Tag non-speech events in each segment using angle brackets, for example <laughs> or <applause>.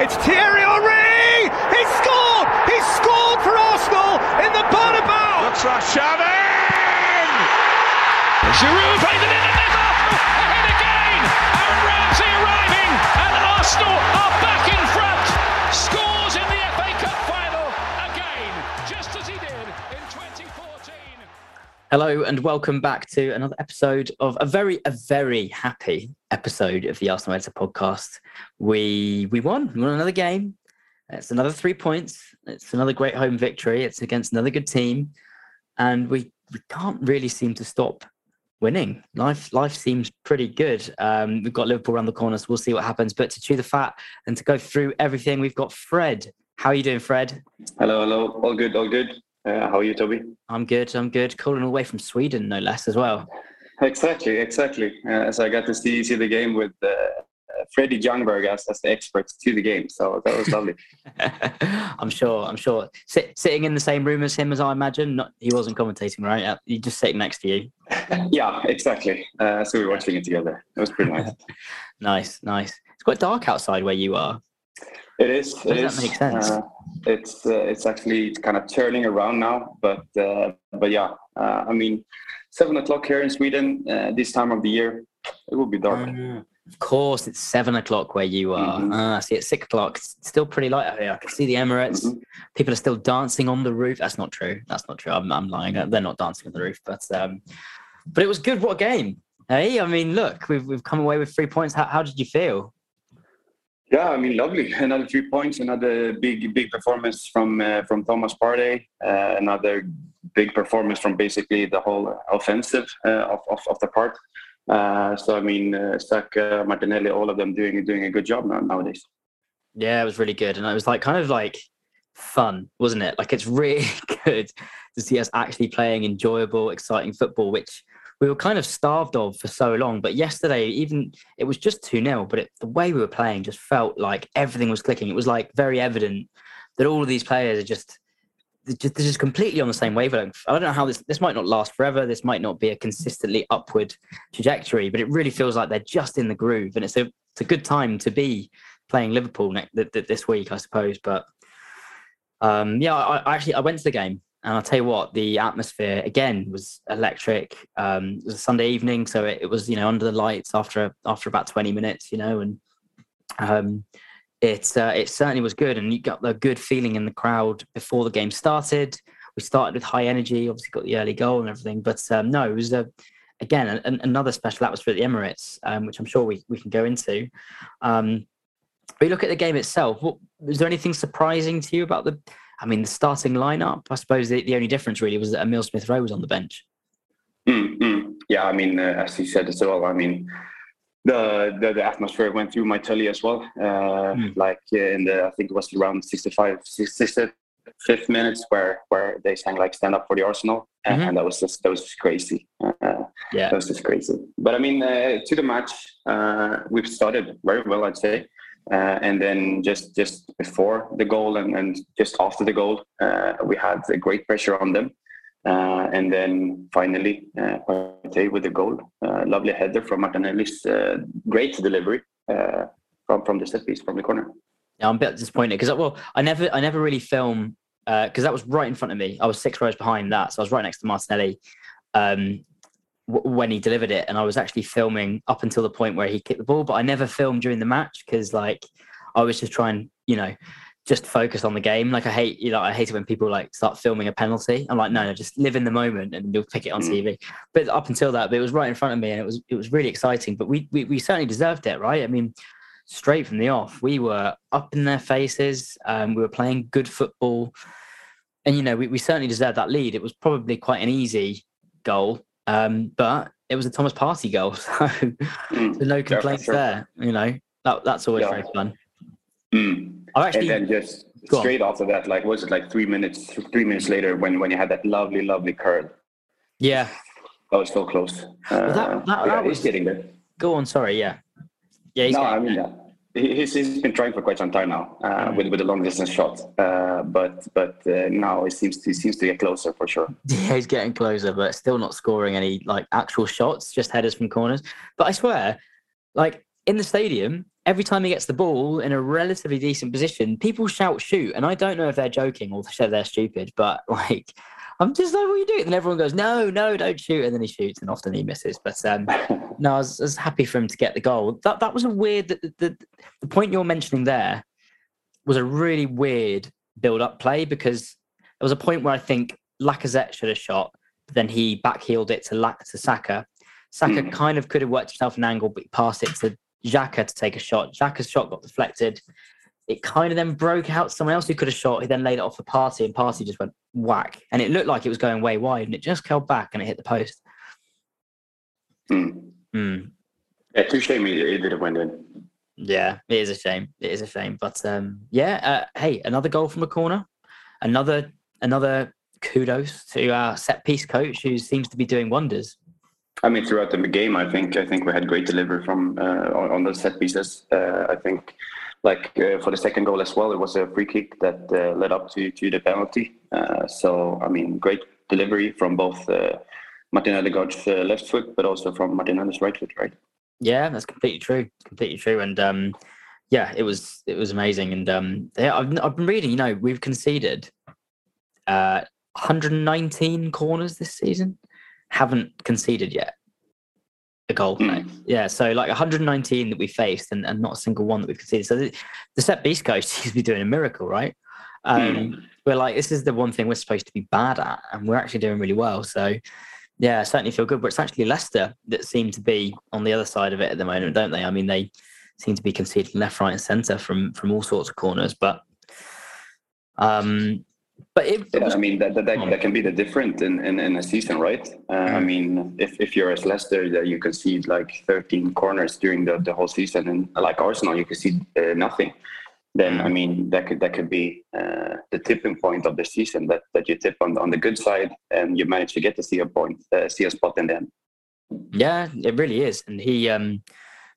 It's Thierry Henry! He scored! He scored for Arsenal in the Bernabeu! Looks like Shannon! Giroud plays it in there's Arsenal ahead again! Aaron Ramsey arriving and Arsenal are back in Hello and welcome back to another episode of a very, a very happy episode of the Arsenal Editor podcast. We we won. We won another game. It's another three points. It's another great home victory. It's against another good team, and we we can't really seem to stop winning. Life life seems pretty good. Um, we've got Liverpool around the corner, so we'll see what happens. But to chew the fat and to go through everything, we've got Fred. How are you doing, Fred? Hello, hello. All good, all good. Uh, how are you, Toby? I'm good. I'm good. Calling away from Sweden, no less, as well. Exactly, exactly. Uh, so I got to see see the game with uh, Freddie Ljungberg as, as the expert to the game. So that was lovely. <laughs> I'm sure. I'm sure. Sit, sitting in the same room as him, as I imagine. Not he wasn't commentating, right? Uh, He just sitting next to you. <laughs> yeah, exactly. Uh, so we were watching it together. It was pretty nice. <laughs> Nice, nice. It's quite dark outside where you are. It is. It Does is. that make sense? Uh, it's uh, it's actually kind of turning around now, but uh, but yeah. Uh, I mean, seven o'clock here in Sweden uh, this time of the year, it will be dark. Of course, it's seven o'clock where you are. Mhm. Ah, see, it's six o'clock. It's still pretty light out here. I can see the Emirates. Mhm. People are still dancing on the roof. That's not true. That's not true. I'm, I'm lying. They're not dancing on the roof. But um, but it was good. What a game! Hey, I mean, look, we've we've come away with three points. How, how did you feel? Yeah, I mean, lovely. <laughs> Another three points. Another big, big performance from uh, from Thomas Partey. Uh, another big performance from basically the whole offensive uh, of, of of the part. Uh, so I mean, uh, Saka, Martinelli, all of them doing doing a good job now, nowadays. Yeah, it was really good, and it was like kind of like fun, wasn't it? Like it's really <laughs> good to see us actually playing enjoyable, exciting football, which we were kind of starved of for so long. But yesterday, even it was just two 0 but it, the way we were playing just felt like everything was clicking. It was like very evident that all of these players are just, they're just completely on the same wavelength. I don't know how this this might not last forever. This might not be a consistently upward trajectory, but it really feels like they're just in the groove, and it's a it's a good time to be playing Liverpool next th- th- this week, I suppose. But um, yeah, I, I actually I went to the game, and I'll tell you what, the atmosphere again was electric. Um, it was a Sunday evening, so it, it was you know under the lights after after about twenty minutes, you know, and um, it uh, it certainly was good, and you got the good feeling in the crowd before the game started. We started with high energy, obviously got the early goal and everything, but um, no, it was a again an, another special atmosphere at the Emirates, um, which I'm sure we, we can go into. Um, but you look at the game itself. What, was there anything surprising to you about the? I mean, the starting lineup. I suppose the, the only difference really was that Emil Smith Rowe was on the bench. Mm, mm. Yeah, I mean, uh, as you said as well. I mean, the the, the atmosphere went through my telly as well. Uh, Mm. Like uh, in the, I think it was around 65, 65th minutes where where they sang like "Stand Up for the Arsenal," and, Mhm. and that was just that was just crazy. Uh, Yeah, that was just crazy. But I mean, uh, to the match, uh, we've started very well, I'd say. Uh, and then just just before the goal and, and just after the goal, uh, we had a great pressure on them. Uh, and then finally, uh, with the goal, uh, lovely header from Martinelli's uh, great delivery uh, from from the set piece from the corner. yeah I'm a bit disappointed because well, I never I never really film because that was right in front of me. I was six rows behind that, so I was right next to Martinelli. Um, w- when he delivered it, and I was actually filming up until the point where he kicked the ball, but I never filmed during the match because like I was just trying, you know, just focus on the game. Like I hate, you know, I hate it when people like start filming a penalty. I'm like, no, no, just live in the moment and you'll pick it on Mm. TV. But up until that, but it was right in front of me, and it was it was really exciting. But we we, we certainly deserved it, right? I mean, straight from the off, we were up in their faces. Um, we were playing good football, and you know, we, we certainly deserved that lead. It was probably quite an easy goal, um, but it was a Thomas Partey goal, <laughs> so, Mm. so no complaints sure. there. You know, that that's always Yeah. very fun. Mm. I've actually and then just straight after that, like was it like three minutes? Three minutes later, when when you had that lovely, lovely curl, yeah. that was so close. Uh, that- that- yeah, that was- getting there. Go on. Sorry. Yeah. Yeah. He's no, I mean, there. He's, he's been trying for quite some time now uh, Mm. with with a long distance shot, uh, but but uh, now it seems to, he seems to get closer for sure. <laughs> Yeah, he's getting closer, but still not scoring any like actual shots, just headers from corners. But I swear, like in the stadium, every time he gets the ball in a relatively decent position, people shout shoot. And I don't know if they're joking or if they're stupid, but <laughs> like, I'm just like, what are you doing? And everyone goes, no, no, don't shoot. And then he shoots and often he misses. But um, <laughs> no, I was, I was, happy for him to get the goal. That that was a weird, the, the, the point you're mentioning there was a really weird build up play because there was a point where I think Lacazette should have shot, but then he backheeled it to, La- to Saka. Saka mm. kind of could have worked himself an angle, but he passed it to Xhaka to take a shot. Xhaka's shot got deflected. It kind of then broke out someone else who could have shot. He then laid it off for Partey, and Partey just went whack. And it looked like it was going way wide, and it just curled back and it hit the post. Mm. Mm. Yeah, too shame it, it didn't went in. Yeah, it is a shame. It is a shame. But um, yeah, uh, hey, another goal from a corner, another another kudos to our set piece coach who seems to be doing wonders. I mean, throughout the game, I think I think we had great delivery from uh, on, on the set pieces. Uh, I think, like uh, for the second goal as well, it was a free kick that uh, led up to to the penalty. Uh, so I mean, great delivery from both uh, Martin Odegaard's left foot, but also from Martinelli's right foot, right? Yeah, that's completely true. Completely true. And um, yeah, it was it was amazing. And um, yeah, I've I've been reading. You know, we've conceded 119 corners this season haven't conceded yet a goal. Mm. Yeah, so like 119 that we faced and, and not a single one that we've conceded. So the, the set beast <laughs> coach seems to be doing a miracle, right? Um, mm. We're like, this is the one thing we're supposed to be bad at, and we're actually doing really well. So yeah, I certainly feel good. But it's actually Leicester that seem to be on the other side of it at the moment, don't they? I mean, they seem to be conceding left, right, and centre from from all sorts of corners. But um, but it, yeah, was, I mean that, that, that, that, can be the different in, in, in a season, right? Uh, mm. I mean, if, if you're as Leicester, that you can see like 13 corners during the, the whole season, and like Arsenal, you can see uh, nothing. Then mm. I mean that could that could be uh, the tipping point of the season that, that you tip on on the good side and you manage to get to see a point, uh, see a spot in the end. Yeah, it really is, and he um,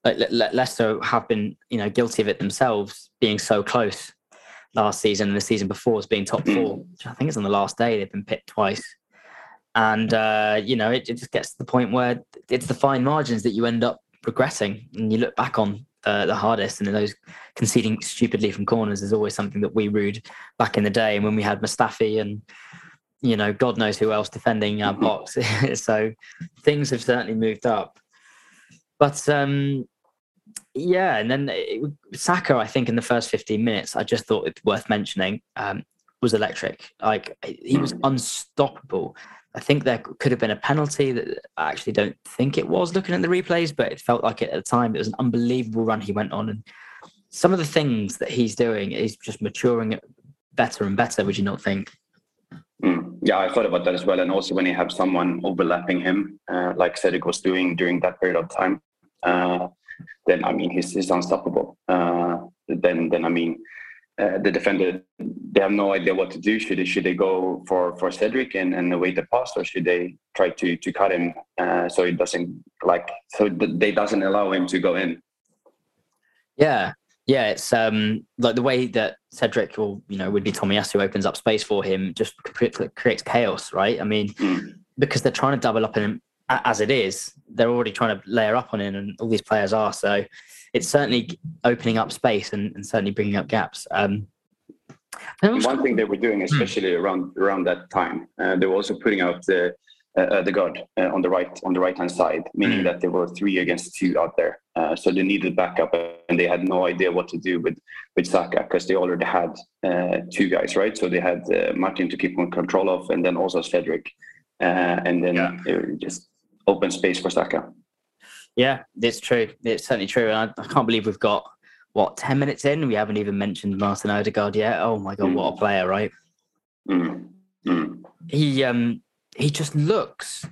Le- Leicester have been you know guilty of it themselves, being so close last season and the season before as being top four. Which <clears throat> I think it's on the last day they've been picked twice. And uh, you know, it, it, just gets to the point where it's the fine margins that you end up regretting, and you look back on uh, the hardest, and those conceding stupidly from corners is always something that we rued back in the day, and when we had Mustafi and you know, God knows who else defending our box. <laughs> so things have certainly moved up. But um, yeah, and then it, Saka, I think in the first 15 minutes, I just thought it worth mentioning, um, was electric. Like he was unstoppable. I think there could have been a penalty that I actually don't think it was looking at the replays, but it felt like it at the time. It was an unbelievable run he went on. And some of the things that he's doing is just maturing better and better, would you not think? Mm. Yeah, I thought about that as well. And also when you have someone overlapping him, uh, like Cedric was doing during that period of time, uh, then I mean he's, he's unstoppable. Uh, then then I mean uh, the defender they have no idea what to do. Should they should they go for for Cedric and, and await the pass, or should they try to to cut him uh, so it doesn't like so they doesn't allow him to go in? Yeah, yeah, it's um like the way that Cedric or you know would be Tomiyasu opens up space for him just creates chaos, right? I mean, mm. because they're trying to double up in as it is, they're already trying to layer up on it, and all these players are. So it's certainly opening up space and, and certainly bringing up gaps. Um, one thing they were doing, hmm. especially mm. around around that time, uh, they were also putting out the uh, the guard uh, on the right on the right hand side, meaning mm. that there were three against two out there. Uh, so they needed backup, and they had no idea what to do with with Saka because they already had uh, two guys, right? So they had uh, Martin to keep on control of, and then also Cedric, and then yeah. just open space for Saka. Yeah, it's true. It's certainly true. And I, I, can't believe we've got what ten minutes in. We haven't even mentioned Martin Odegaard yet. Oh my god, mm. what a player, right? Mm. Mm. He um he just looks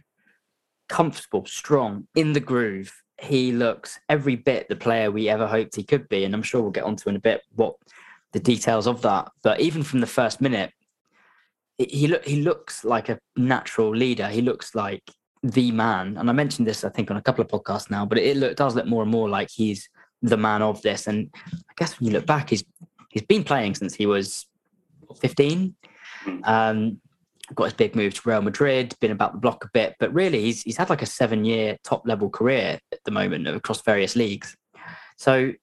comfortable, strong, in the groove. He looks every bit the player we ever hoped he could be, and I'm sure we'll get onto in a bit what the details of that. But even from the first minute, he look he looks like a natural leader. He looks like the man. And I mentioned this, I think, on a couple of podcasts now, but it look, does look more and more like he's the man of this. And I guess when you look back, he's he's been playing since he was 15. Um, got his big move to Real Madrid, been about the block a bit, but really he's he's had like a seven year top level career at the moment across various leagues. So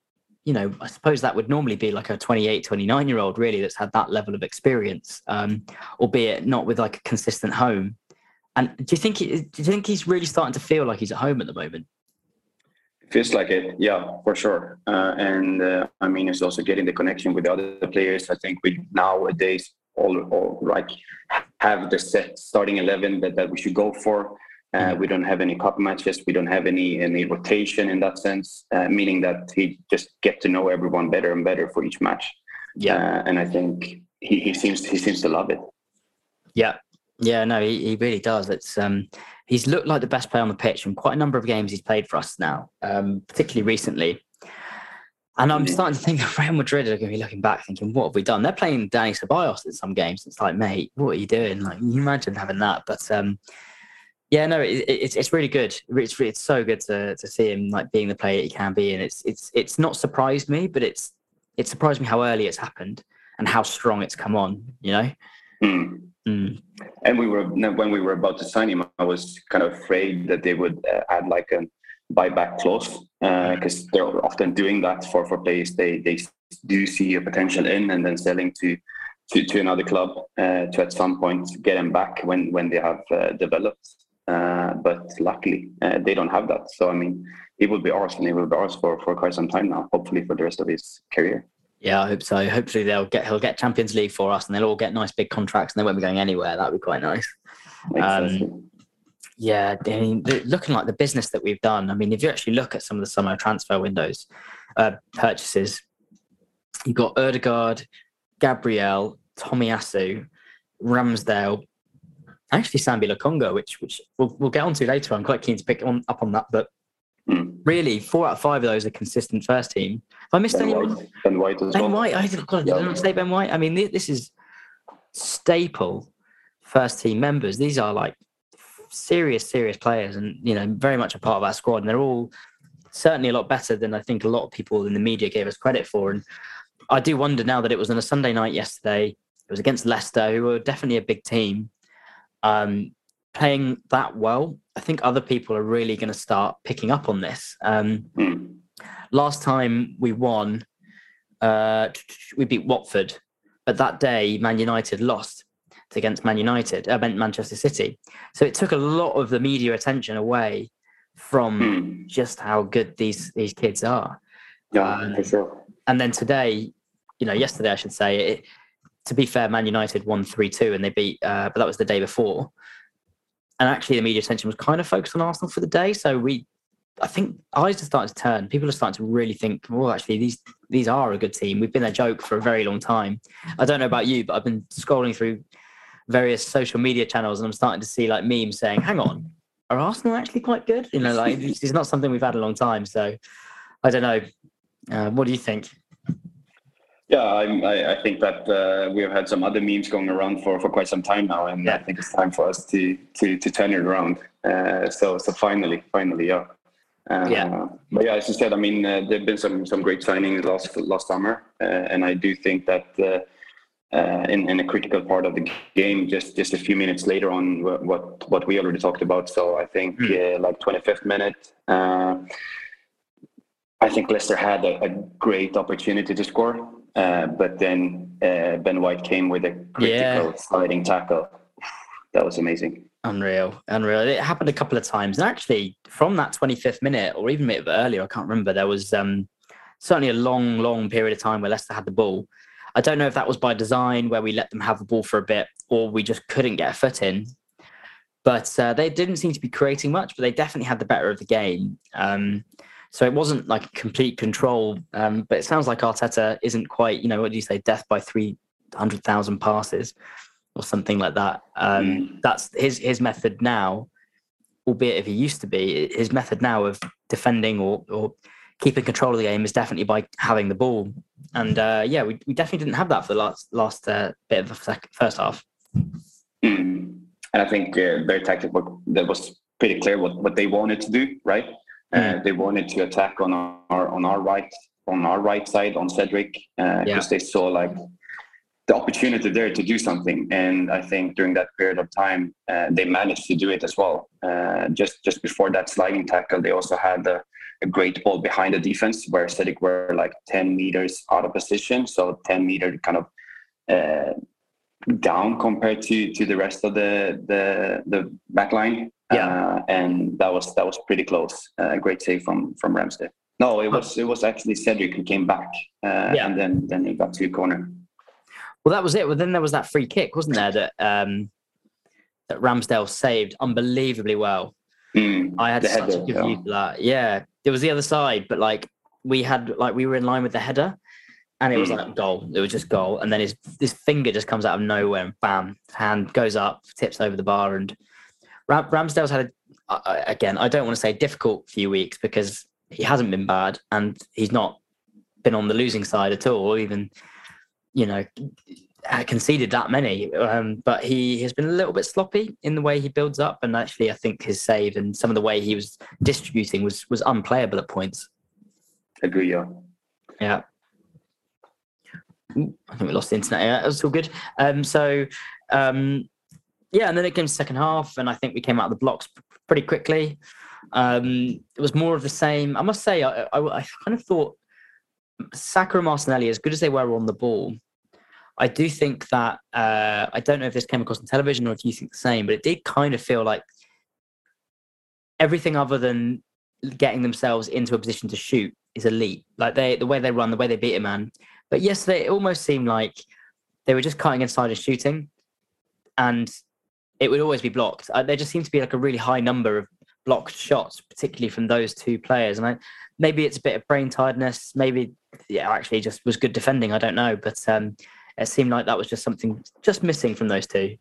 you know, I suppose that would normally be like a 28, 29 year old really that's had that level of experience, um, albeit not with like a consistent home. And do you think he, do you think he's really starting to feel like he's at home at the moment? Feels like it, yeah, for sure. Uh, and uh, I mean, it's also getting the connection with the other players. I think we nowadays all, all like have the set starting eleven that, that we should go for. Uh, mm-hmm. we don't have any cup matches. We don't have any any rotation in that sense, uh, meaning that he just get to know everyone better and better for each match. Yeah, uh, and I think he, he seems he seems to love it. Yeah, yeah, no, he, he really does. It's um, he's looked like the best player on the pitch in quite a number of games he's played for us now, um, particularly recently. And I'm mm-hmm. starting to think of Real Madrid are going to be looking back, thinking, "What have we done?" They're playing Dani Ceballos in some games. It's like, mate, what are you doing? Like, you imagine having that? But um, yeah, no, it, it's it's really good. It's it's so good to to see him like being the player he can be, and it's it's it's not surprised me, but it's it surprised me how early it's happened and how strong it's come on. You know. Mm. Mm. And we were when we were about to sign him, I was kind of afraid that they would uh, add like a buyback clause because uh, they're often doing that for for players they they do see a potential in and then selling to to, to another club uh, to at some point get them back when when they have uh, developed. Uh, but luckily, uh, they don't have that. So I mean, he will be ours, and he will be ours for, for quite some time now. Hopefully, for the rest of his career. Yeah, I hope so. Hopefully, they'll get he'll get Champions League for us, and they'll all get nice big contracts, and they won't be going anywhere. That'd be quite nice. Um, yeah, I mean, looking like the business that we've done. I mean, if you actually look at some of the summer transfer windows uh, purchases, you've got Odegaard, Gabriel, Tomiyasu, Ramsdale, actually Sambi Lokonga, which which we'll, we'll get onto later. I'm quite keen to pick on, up on that, but hmm. really, four out of five of those are consistent first team. I missed ben anyone? White. Ben White as ben well. White. I God, did I say Ben White? I mean, this is staple first team members. These are like serious, serious players, and you know, very much a part of our squad. And they're all certainly a lot better than I think a lot of people in the media gave us credit for. And I do wonder now that it was on a Sunday night yesterday. It was against Leicester, who were definitely a big team um, playing that well, I think other people are really going to start picking up on this. Um, mm. Last time we won, uh, we beat Watford, but that day Man United lost against Man United, uh, Manchester City. So it took a lot of the media attention away from mm. just how good these these kids are. Yeah, um, for sure. And then today, you know, yesterday I should say, it, to be fair, Man United won 3 2 and they beat, uh, but that was the day before. And actually, the media attention was kind of focused on Arsenal for the day. So we, I think eyes are starting to turn. People are starting to really think, well, actually, these these are a good team. We've been a joke for a very long time. I don't know about you, but I've been scrolling through various social media channels and I'm starting to see like memes saying, hang on, are Arsenal actually quite good? You know, like it's not something we've had a long time. So I don't know. Uh, what do you think? Yeah, I, I think that uh, we have had some other memes going around for, for quite some time now, and yeah. I think it's time for us to to, to turn it around. Uh, so so finally, finally, yeah. Uh, yeah. But yeah, as you said, I mean, uh, there've been some some great signings last last summer, uh, and I do think that uh, in in a critical part of the game, just just a few minutes later on, what what we already talked about. So I think mm. like 25th minute. I think Leicester had a, a great opportunity to score, uh, but then uh, Ben White came with a critical yeah. sliding tackle. That was amazing. Unreal, unreal. It happened a couple of times, and actually, from that 25th minute, or even a bit earlier, I can't remember. There was um, certainly a long, long period of time where Leicester had the ball. I don't know if that was by design, where we let them have the ball for a bit, or we just couldn't get a foot in. But uh, they didn't seem to be creating much, but they definitely had the better of the game. Um, so it wasn't like complete control. Um, but it sounds like Arteta isn't quite, you know, what do you say, death by 300,000 passes or something like that. Um, mm. That's his, his method now, albeit if he used to be, his method now of defending or, or keeping control of the game is definitely by having the ball. And uh, yeah, we, we definitely didn't have that for the last last uh, bit of the sec- first half. Mm. And I think uh, their tactic that was pretty clear what, what they wanted to do, right? Uh, they wanted to attack on our on our right on our right side on Cedric because uh, yeah. they saw like the opportunity there to do something. And I think during that period of time, uh, they managed to do it as well. Uh, just just before that sliding tackle, they also had a, a great ball behind the defense, where Cedric were like 10 meters out of position, so 10 meter kind of uh, down compared to to the rest of the the the back line. Yeah. Uh, and that was that was pretty close. Uh, great save from from Ramsdale. No, it was it was actually Cedric who came back, uh, Yeah. and then then he got to the corner. Well, that was it. Well, then there was that free kick, wasn't there? That um, that Ramsdale saved unbelievably well. Mm, I had such a good yeah. view for that. Yeah, it was the other side, but like we had like we were in line with the header, and it was Mm. like goal. It was just goal, and then his his finger just comes out of nowhere and bam, hand goes up, tips over the bar, and Ram, Ramsdale's had a, uh, again. I don't want to say difficult few weeks because he hasn't been bad, and he's not been on the losing side at all, even you know uh, conceded that many. Um, but he has been a little bit sloppy in the way he builds up, and actually, I think his save and some of the way he was distributing was was unplayable at points. Agree, yeah. Yeah. Ooh, I think we lost the internet. Yeah, it was all good. Um, so, um, yeah, and then it came to second half, and I think we came out of the blocks pretty quickly. Um, it was more of the same. I must say, I, I, I kind of thought Saka and Martinelli, as good as they were on the ball, I do think that uh, I don't know if this came across on television or if you think the same, but it did kind of feel like everything other than getting themselves into a position to shoot is elite. Like they, the way they run, the way they beat a man. But yesterday, it almost seemed like they were just cutting inside and shooting, and it would always be blocked. Uh, there just seemed to be like a really high number of blocked shots, particularly from those two players. And I, maybe it's a bit of brain tiredness. Maybe, yeah, actually, just was good defending. I don't know, but um, it seemed like that was just something just missing from those two.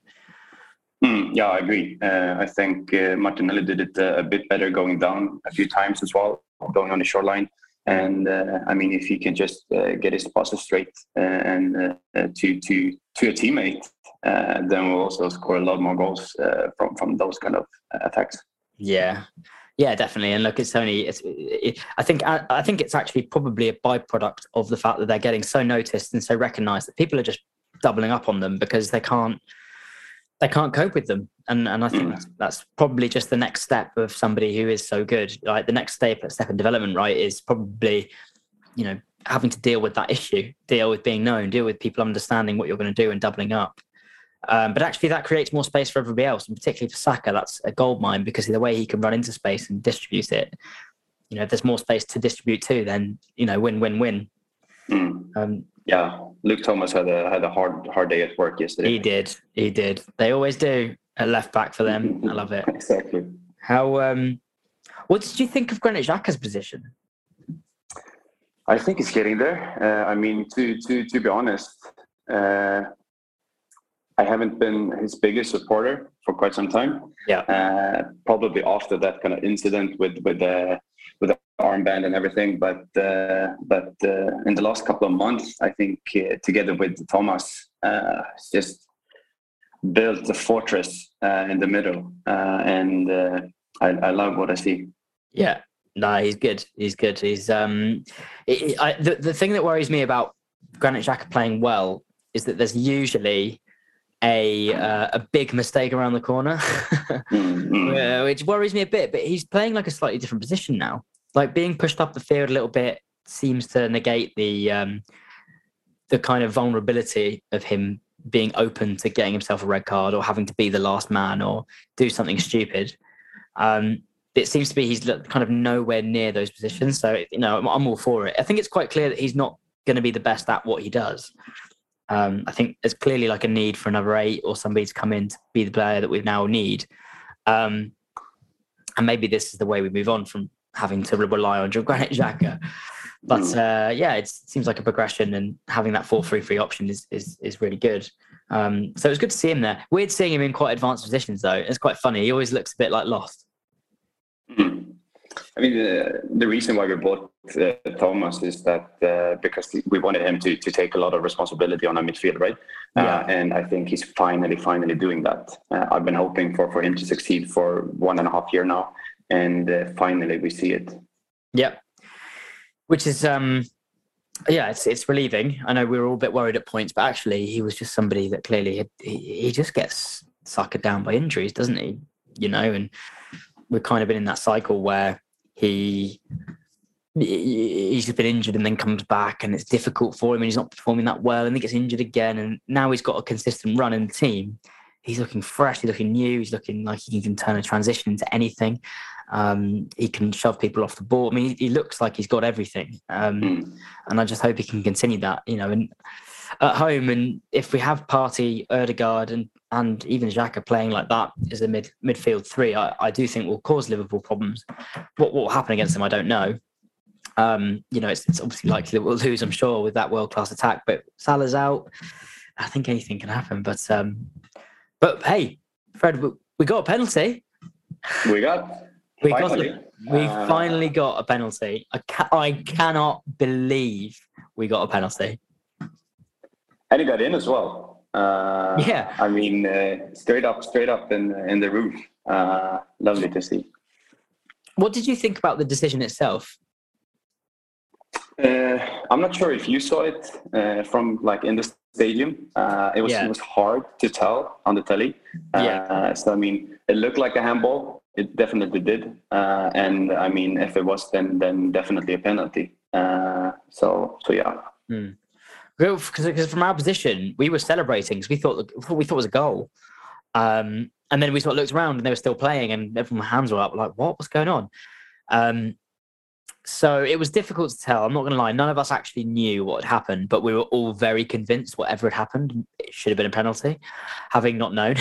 Mm, yeah, I agree. Uh, I think uh, Martinelli did it uh, a bit better going down a few times as well, going on the shoreline. And uh, I mean, if he can just uh, get his passes straight uh, and to to to a teammate, uh, then we'll also score a lot more goals uh, from from those kind of attacks. Yeah, yeah, definitely. And look, it's only it's. It, I think I, I think it's actually probably a byproduct of the fact that they're getting so noticed and so recognised that people are just doubling up on them because they can't they can't cope with them. And and I think Mm. that's, that's probably just the next step of somebody who is so good. Like the next step step in development, right, is probably you know having to deal with that issue, deal with being known, deal with people understanding what you're going to do and doubling up. Um, but actually, that creates more space for everybody else, and particularly for Saka, that's a gold mine because of the way he can run into space and distribute it. You know, if there's more space to distribute too, then you know, win, win, win. Mm. Um, Yeah, Luke Thomas had a had a hard hard day at work yesterday. he did, he did. They always do at left back for them. I love it. <laughs> Exactly. How? um What did you think of Granit Xhaka's position? I think he's getting there. Uh, I mean, to to to be honest, uh, I haven't been his biggest supporter for quite some time. Yeah. Uh, probably after that kind of incident with with the with the armband and everything, but uh, but uh, in the last couple of months, I think uh, together with Thomas, uh, just built a fortress uh, in the middle, uh, and uh, I, I love what I see. Yeah, no, he's good. He's good. He's um, it- I, the the thing that worries me about Granit Xhaka playing well is that there's usually a uh, a big mistake around the corner, Mm, mm. uh, which worries me a bit. But he's playing like a slightly different position now. Like being pushed up the field a little bit seems to negate the um, the kind of vulnerability of him being open to getting himself a red card or having to be the last man or do something stupid. Um, it seems to be he's kind of nowhere near those positions. So you know, I'm, I'm all for it. I think it's quite clear that he's not going to be the best at what he does. Um, I think there's clearly like a need for another eight or somebody to come in to be the player that we now need. Um, and maybe this is the way we move on from having to rely on Granit Xhaka. But uh, yeah, it seems like a progression, and having that four-three-three option is is is really good. Um, so it was good to see him there. Weird seeing him in quite advanced positions, though. It's quite funny. He always looks a bit like lost. Mm. I mean, the, the reason why we bought uh, Thomas is that uh, because we wanted him to, to take a lot of responsibility on our midfield, right? Yeah. Uh, and I think he's finally, finally doing that. Uh, I've been hoping for, for him to succeed for one and a half year now, and uh, finally we see it. Yeah. Which is um yeah, it's it's relieving. I know we were all a bit worried at points, but actually he was just somebody that clearly had, he, he just gets suckered down by injuries, doesn't he? You know, and we've kind of been in that cycle where he he's just been injured and then comes back and it's difficult for him and he's not performing that well and he gets injured again and now he's got a consistent run in the team. He's looking fresh he's looking new he's looking like he can turn a transition into anything. Um, he can shove people off the ball i mean he, he looks like he's got everything. Um, Mm. and i just hope he can continue that you know and at home and if we have Partey Odegaard and and even Xhaka playing like that as a mid midfield three I, I do think will cause Liverpool problems what, what will happen against them I don't know um, you know, it's, it's obviously likely that we'll lose, I'm sure, with that world class attack. But Salah's out. I think anything can happen. But um, but hey, Fred, we, we got a penalty. We got <laughs> We finally. got we uh, finally got a penalty. I ca- I cannot believe we got a penalty. And he got in as well. Uh, Yeah. I mean, uh, straight up, straight up in in the roof. Uh, lovely to see. What did you think about the decision itself? Uh, I'm not sure if you saw it uh, from like in the stadium. Uh, it was Yeah. it was hard to tell on the telly. Yeah. So I mean, it looked like a handball. It definitely did. Uh, and I mean, if it was, then then definitely a penalty. Uh, so so yeah. Because from our position, we were celebrating because we thought we thought it was a goal. Um, and then we sort of looked around and they were still playing, and everyone's hands were up, like, what? was going on? Um, so it was difficult to tell. I'm not going to lie. None of us actually knew what had happened, but we were all very convinced whatever had happened, it should have been a penalty, having not known.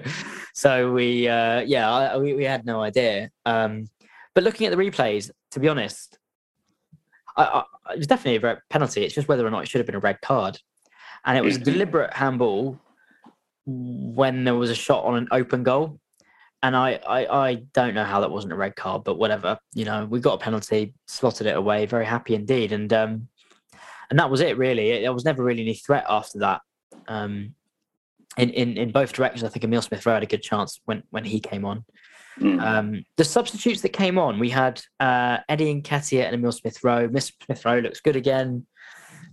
<laughs> so we, uh, yeah, I, we, we had no idea. Um, but looking at the replays, to be honest, I, I, it was definitely a penalty. It's just whether or not it should have been a red card. And it was a <clears throat> deliberate handball when there was a shot on an open goal. And I, I, I don't know how that wasn't a red card, but whatever. You know, we got a penalty, slotted it away, very happy indeed. And um, and that was it really. It, there was never really any threat after that. Um, in, in in both directions, I think Emil Smith Rowe had a good chance when when he came on. Mm. Um, the substitutes that came on, we had uh, Eddie Nketiah and Emil Smith Rowe. Miss Smith Rowe looks good again.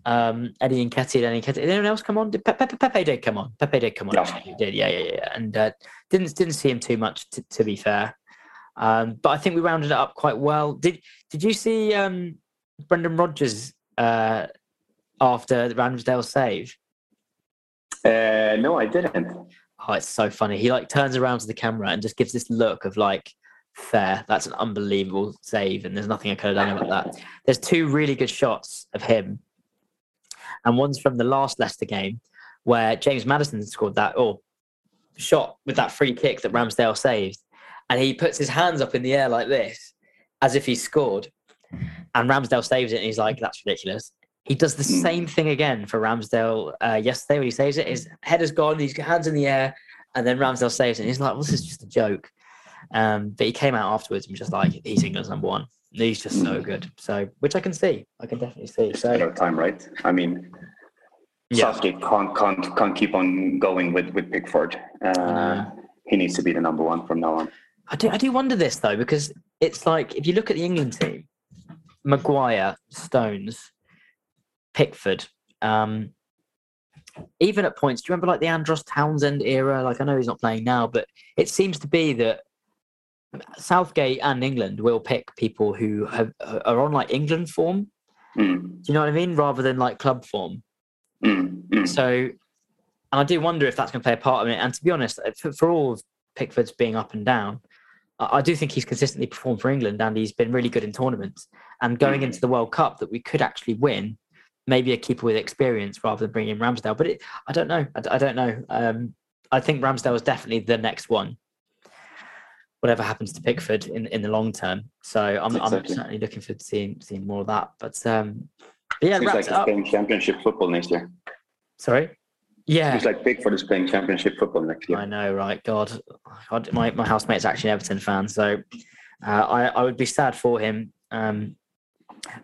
Um, Eddie Nketiah, Eddie Nketiah. Did anyone else come on? Did Pe- Pe- Pepe did come on. Pepe did come on. Yeah. actually. He did, yeah, yeah, yeah. And uh, didn't didn't see him too much, t- to be fair. Um, but I think we rounded it up quite well. Did Did you see um, Brendan Rodgers uh, after the Ramsdale save? Uh, no, I didn't. Oh, it's so funny. He like turns around to the camera and just gives this look of like, fair. That's an unbelievable save, and there's nothing I could have done about that. There's two really good shots of him, and one's from the last Leicester game where James Maddison scored that or shot with that free kick that Ramsdale saved, and he puts his hands up in the air like this, as if he scored, and Ramsdale saves it, and he's like, "That's ridiculous." He does the Hmm. same thing again for Ramsdale uh, yesterday when he saves it. His head has gone, he's got hands in the air, and then Ramsdale saves it. And he's like, well, this is just a joke. Um, but he came out afterwards and was just like, he's England's number one. He's just so Hmm. good. So, which I can see. I can definitely see. It's a matter So, of time, right? I mean, yeah. Southgate can't can't can't keep on going with with Pickford. Uh, know. he needs to be the number one from now on. I do, I do wonder this, though, because it's like, if you look at the England team, Maguire, Stones, Pickford, um, even at points, do you remember like the Andros Townsend era? Like, I know he's not playing now, but it seems to be that Southgate and England will pick people who have, are on like England form. Mm, Do you know what I mean? Rather than like club form. mm, mm. So, and I do wonder if that's going to play a part in it. And to be honest, uh, for, for all of Pickford's being up and down, I, I do think he's consistently performed for England and he's been really good in tournaments. And going Mhm. into the World Cup, that we could actually win, maybe a keeper with experience rather than bringing in Ramsdale. But it, I don't know. I don't know. Um, I think Ramsdale is definitely the next one. Whatever happens to Pickford in, in the long term, so I'm, I'm certainly looking forward to seeing seeing more of that. But um, but yeah, Seems like he's playing championship football next year. Sorry. Yeah, Seems like Pickford is playing championship football next year. I know, right? God, God my, my housemate's actually an Everton fan, so uh, I, I would be sad for him. Um,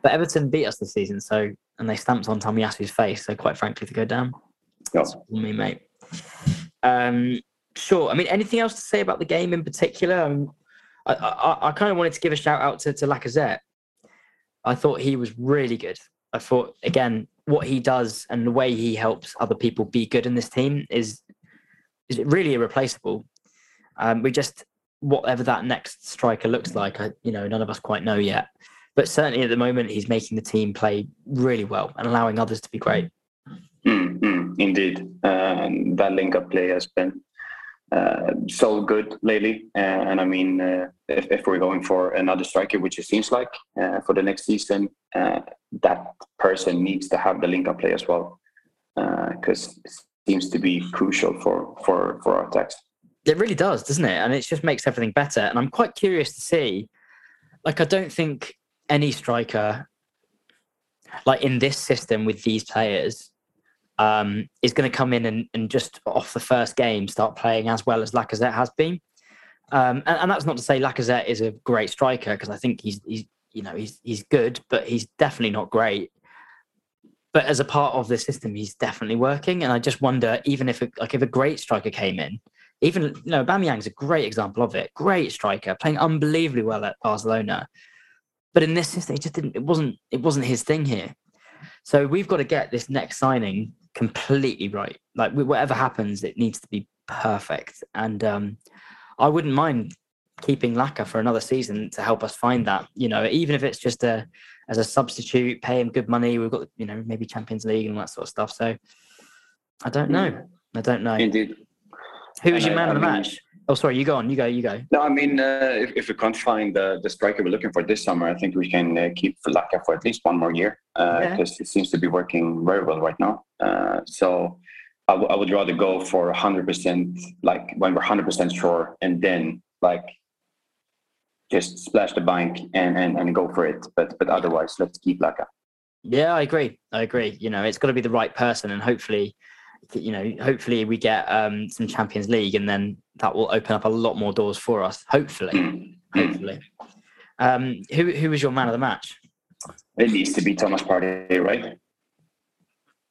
but Everton beat us this season, so and they stamped on Tomiyasu's face. So quite frankly, to go down, that's me, mate. Um, sure. I mean, anything else to say about the game in particular? Um, I, I, I kind of wanted to give a shout out to, to Lacazette. I thought he was really good. I thought again what he does and the way he helps other people be good in this team is is really irreplaceable. Um, we just whatever that next striker looks like, I, you know, none of us quite know yet. But certainly at the moment he's making the team play really well and allowing others to be great. Mm, mm, indeed, uh, that link-up play has been uh, so good lately. Uh, and I mean, uh, if, if, we're going for another striker, which it seems like uh, for the next season, uh, that person needs to have the link-up play as well, because it seems to be crucial for for for our attacks. It really does, doesn't it? And it just makes everything better. And I'm quite curious to see. Like, I don't think any striker, like in this system with these players, um, is going to come in and, and just off the first game start playing as well as Lacazette has been. Um, and, and, that's not to say Lacazette is a great striker because I think he's he's you know he's he's good, but he's definitely not great. But as a part of the system, he's definitely working. And I just wonder, even if a, like if a great striker came in, even you know Aubameyang's a great example of it. Great striker, playing unbelievably well at Barcelona. But in this system, it just didn't. It wasn't. It wasn't his thing here. So we've got to get this next signing completely right. Like whatever happens, it needs to be perfect. And um, I wouldn't mind keeping Laka for another season to help us find that. You know, even if it's just a as a substitute, pay him good money. We've got you know maybe Champions League and that sort of stuff. So I don't know. I don't know. Indeed. Who was your man I, of the mean, match? Oh, sorry. You go on. You go. You go. No, I mean, uh, if, if we can't find the, the striker we're looking for this summer, I think we can uh, keep Laka for at least one more year because uh, yeah. it seems to be working very well right now. Uh, so I, w- I would rather go for 100%, like when we're 100% sure, and then like just splash the bank and, and, and go for it. But but otherwise, let's keep Laka. Yeah, I agree. I agree. You know, it's got to be the right person, and hopefully, you know, hopefully we get um, some Champions League, and then that will open up a lot more doors for us. Hopefully, hopefully. Um, who who was your man of the match? It needs to be Thomas Partey, right?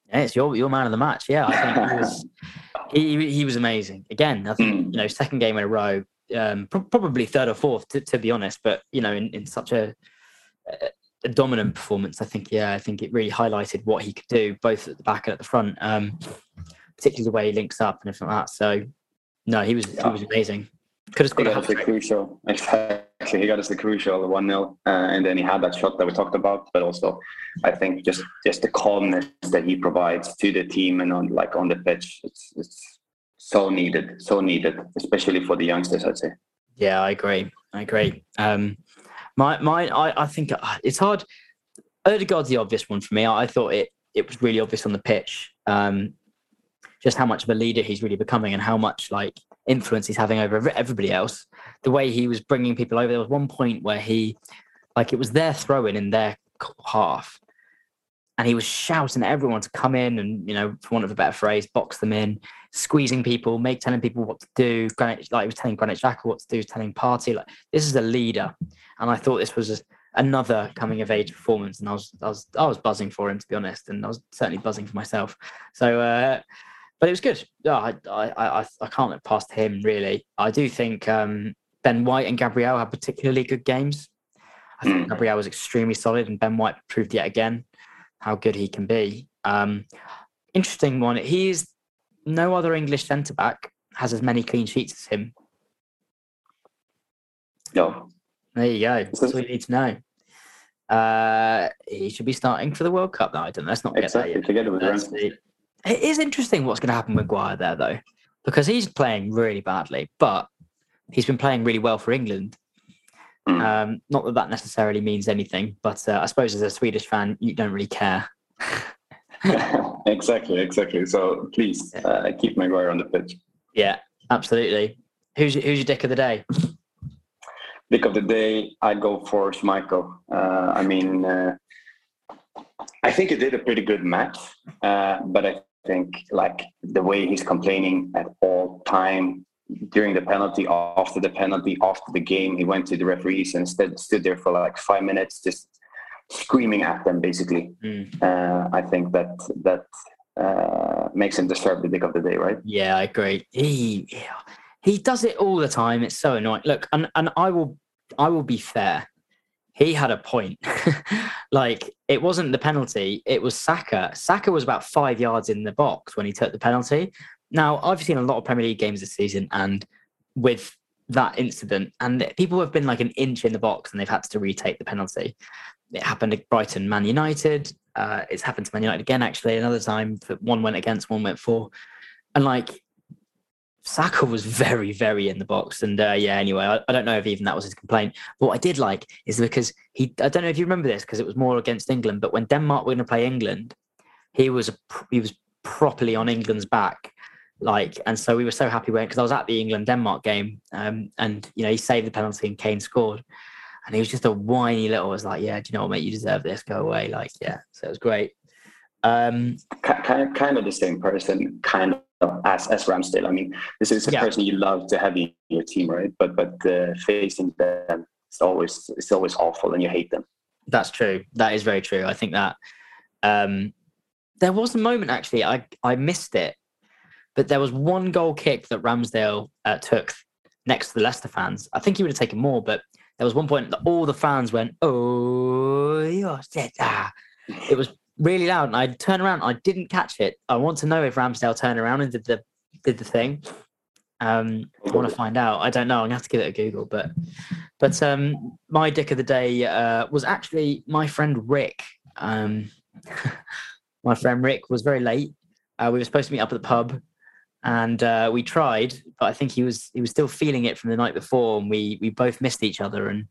Yeah, it's your your man of the match. Yeah, I think he was <laughs> he, he was amazing. Again, I think mm. you know second game in a row, um, pro- probably third or fourth to, to, be honest. But you know, in, in such a, a, dominant performance, I think yeah, I think it really highlighted what he could do both at the back and at the front. Um, particularly the way he links up and everything like that. So no, he was yeah. he was amazing. Could have scored he got us the crucial. Exactly, he got us the crucial one 0 uh, and then he had that shot that we talked about. But also, I think just just the calmness that he provides to the team and on like on the pitch, it's it's so needed, so needed, especially for the youngsters. I'd say. Yeah, I agree. I agree. Um, my my, I, I think uh, it's hard. Odegaard's the obvious one for me. I, I thought it it was really obvious on the pitch. Um, just how much of a leader he's really becoming and how much like influence he's having over everybody else. The way he was bringing people over. There was one point where he, like, it was their throw in in their half, and he was shouting at everyone to come in and, you know, for want of a better phrase, box them in, squeezing people, make telling people what to do. Granit, like he was telling Granit Xhaka what to do, telling Partey like this is a leader, and I thought this was another coming of age performance, and I was I was I was buzzing for him to be honest, and I was certainly buzzing for myself. So. uh but it was good. Yeah, I, I, I, I can't look past him really. I do think um, Ben White and Gabriel had particularly good games. I think <clears throat> hmm. Gabriel was extremely solid, and Ben White proved yet again how good he can be. Um, interesting one. He's no other English centre back has as many clean sheets as him. No. There you go. That's all you need to know. Uh, he should be starting for the World Cup. No, I don't. Let's not exactly. get that yet. Together it is interesting what's going to happen with Guire there, though, because he's playing really badly, but he's been playing really well for England. Hmm. Um, not that that necessarily means anything, but uh, I suppose as a Swedish fan, you don't really care. <laughs> exactly, exactly. So please uh, keep Maguire on the pitch. Yeah, absolutely. Who's your, who's your dick of the day? Dick of the day, I go for Schmeichel. Uh, I mean, uh, I think he did a pretty good match, uh, but I think like the way he's complaining at all time during the penalty, after the penalty, after the game, he went to the referees and instead stood there for like five minutes, just screaming at them. Basically, mm. uh, I think that that uh, makes him deserve the dick of the day, right? Yeah, I agree. He he does it all the time. It's so annoying. Look, and and I will I will be fair he had a point. <laughs> like it wasn't the penalty, it was Saka. Saka was about five yards in the box when he took the penalty. Now, I've seen a lot of Premier League games this season, and with that incident, and people have been like an inch in the box and they've had to retake the penalty. it happened at Brighton, Man United. Uh, it's happened to Man United again, actually. Another time that one went against, one went for, and like Saka was very, very in the box. And uh, yeah, anyway, I, I, don't know if even that was his complaint. But what I did like is because he, I don't know if you remember this because it was more against England, but when Denmark were going to play England, he was he was properly on England's back. Like, and so we were so happy when because I was at the England Denmark game, um, and you know he saved the penalty and Kane scored, and he was just a whiny little. I was like, yeah, do you know what, mate? You deserve this. Go away. Like, yeah. So it was great. Um, kind of, kind of the same person, kind of as as Ramsdale. I mean, this is a yeah. person you love to have in your team, right? But but uh, facing them, it's always it's always awful, and you hate them. That's true. That is very true. I think that um, there was a moment actually. I I missed it, but there was one goal kick that Ramsdale uh, took next to the Leicester fans. I think he would have taken more, but there was one point that all the fans went, "Oh, you're dead!" Ah. It was really loud, and I turned around. I didn't catch it. I want to know if Ramsdale turned around and did the did the thing. Um, I want to find out. I don't know. I'm gonna have to give it a Google, but but um, my dick of the day uh, was actually my friend Rick. Um, <laughs> my friend Rick was very late. Uh, we were supposed to meet up at the pub, and uh, we tried, but I think he was he was still feeling it from the night before, and we we both missed each other. And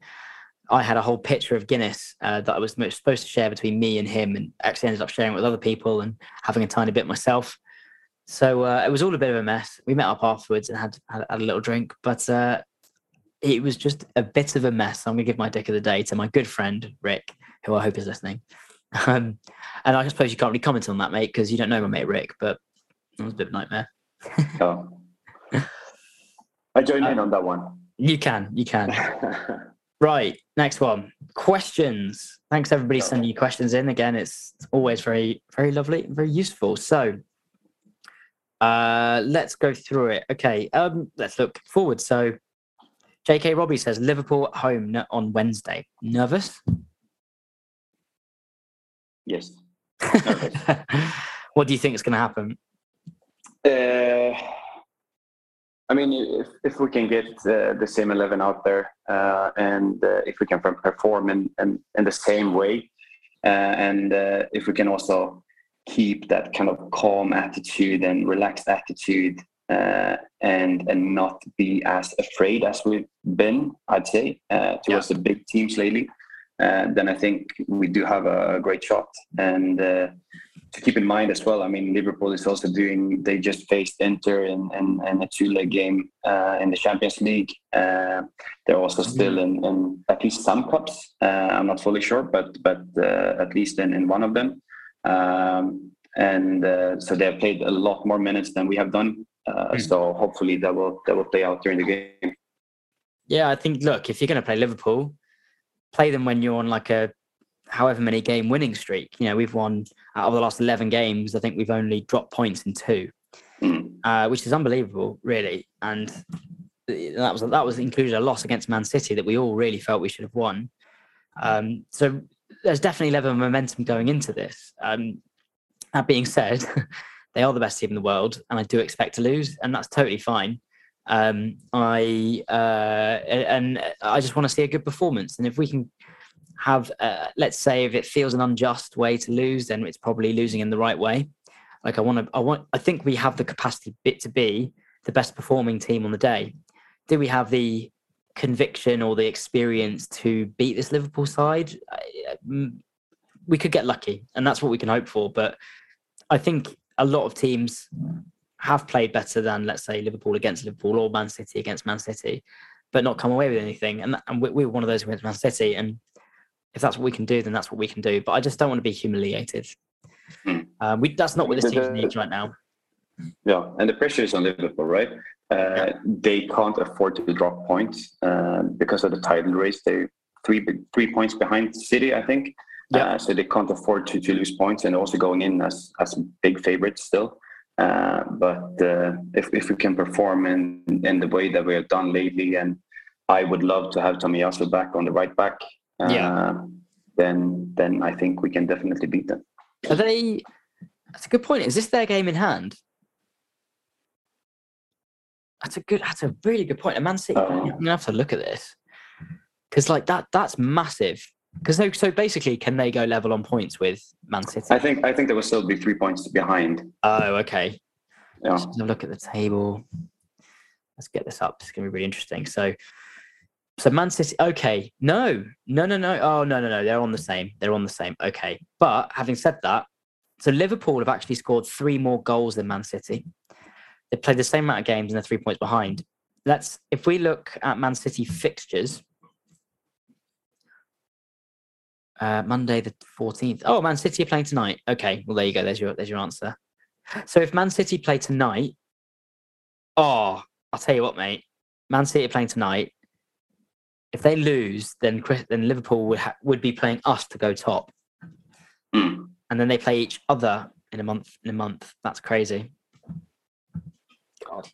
I had a whole pitcher of Guinness uh, that I was supposed to share between me and him, and actually ended up sharing it with other people and having a tiny bit myself. So uh, it was all a bit of a mess. We met up afterwards and had had, had a little drink, but uh, it was just a bit of a mess. I'm gonna give my dick of the day to my good friend Rick, who I hope is listening. Um, and I suppose you can't really comment on that, mate, because you don't know my mate Rick, but it was a bit of a nightmare. Oh. I join in on that one. You can, you can. <laughs> right, next one. Questions. Thanks everybody sending you questions in. Again, it's always very, very lovely, very useful. So uh let's go through it. Okay, um, let's look forward. So JK Robbie says Liverpool at home on Wednesday. Nervous? Yes. <laughs> what do you think is going to happen? Uh, I mean, if, if we can get uh, the same 11 out there uh, and uh, if we can perform in, in, in the same way, uh, and uh, if we can also keep that kind of calm attitude and relaxed attitude and and not be as afraid as we've been, I'd say, towards yeah. the big teams lately, then I think we do have a great shot. And to keep in mind as well, I mean, Liverpool is also doing, they just faced Inter in, in, in a two leg game uh, in the Champions League. Uh, they're also still in, in, at least some cups. Uh, I'm not fully sure, but but uh, at least in, in one of them. Um, and uh, so they have played a lot more minutes than we have done. Mm. So hopefully that will that will play out during the game. Yeah, I think look, if you're going to play Liverpool, play them when you're on like a however many game winning streak. You know, we've won out of the last 11 games, I think we've only dropped points in two, hmm. uh, which is unbelievable, really. And that was that was included a loss against Man City that we all really felt we should have won. Um, so there's definitely a level of momentum going into this. Um, that being said, <laughs> they are the best team in the world, and I do expect to lose, and that's totally fine. Um, I uh, and I just want to see a good performance, and if we can have, uh, let's say, if it feels an unjust way to lose, then it's probably losing in the right way. Like I want to, I want, I think we have the capacity bit to be the best performing team on the day. Do we have the conviction or the experience to beat this Liverpool side? We could get lucky, and that's what we can hope for. But I think a lot of teams have played better than, let's say, Liverpool against Liverpool or Man City against Man City, but not come away with anything. And, and we, we were one of those who went to Man City, and if that's what we can do, then that's what we can do. But I just don't want to be humiliated. Hmm. Um, we, that's not what this team needs right now. Yeah, and the pressure is on Liverpool, right? Uh, yeah. They can't afford to drop points uh, because of the title race. They're three three points behind City, I think. Yeah. Uh, so they can't afford to, to lose points and also going in as as big favorites still. Uh, but uh, if if we can perform in in the way that we have done lately, and I would love to have Tomiyasu back on the right back yeah. Uh, then then I think we can definitely beat them. Are they? That's a good point. Is this their game in hand? That's a good. That's a really good point. And Man City, uh, I'm gonna have to look at this because like that. That's massive. Because so, so basically, can they go level on points with Man City? I think I think there will still be three points behind. Oh, okay. Yeah. Let's have a look at the table. Let's get this up. It's going to be really interesting. So, so Man City. Okay, no, no, no, no. Oh, no, no, no. They're on the same. They're on the same. Okay, but having said that, so Liverpool have actually scored three more goals than Man City. They played the same amount of games and they're three points behind. Let's if we look at Man City fixtures. Uh, Monday the fourteenth. Oh, Man City are playing tonight. Okay, well there you go. There's your there's your answer. So if Man City play tonight, oh, I'll tell you what, mate. Man City are playing tonight. If they lose, then Chris, then Liverpool would ha- would be playing us to go top, Mm. and then they play each other in a month. In a month, that's crazy. God.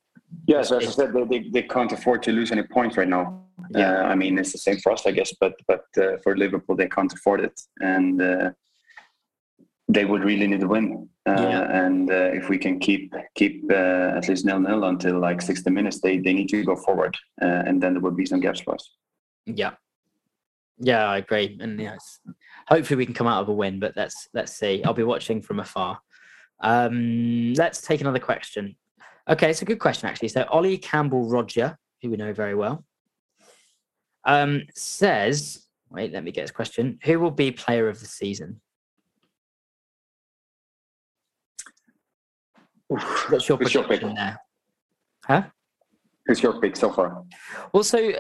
Yeah, so as I said, they, they, they can't afford to lose any points right now. Yeah. Uh, I mean, it's the same for us, I guess, but but uh, for Liverpool, they can't afford it, and uh, they would really need to win. Uh, Yeah. And uh, if we can keep keep uh, at least nil nil until like sixty minutes, they they need to go forward, uh, and then there will be some gaps for us. Yeah. Yeah, I agree. And yes, hopefully we can come out of a win, but let's let's see. I'll be watching from afar. Um, let's take another question. Okay, it's a good question actually. So Ollie Campbell Roger, who we know very well, um, says, wait, let me get his question. Who will be player of the season? What's your Who's your pick? there? Huh? Who's your pick so far? Well, so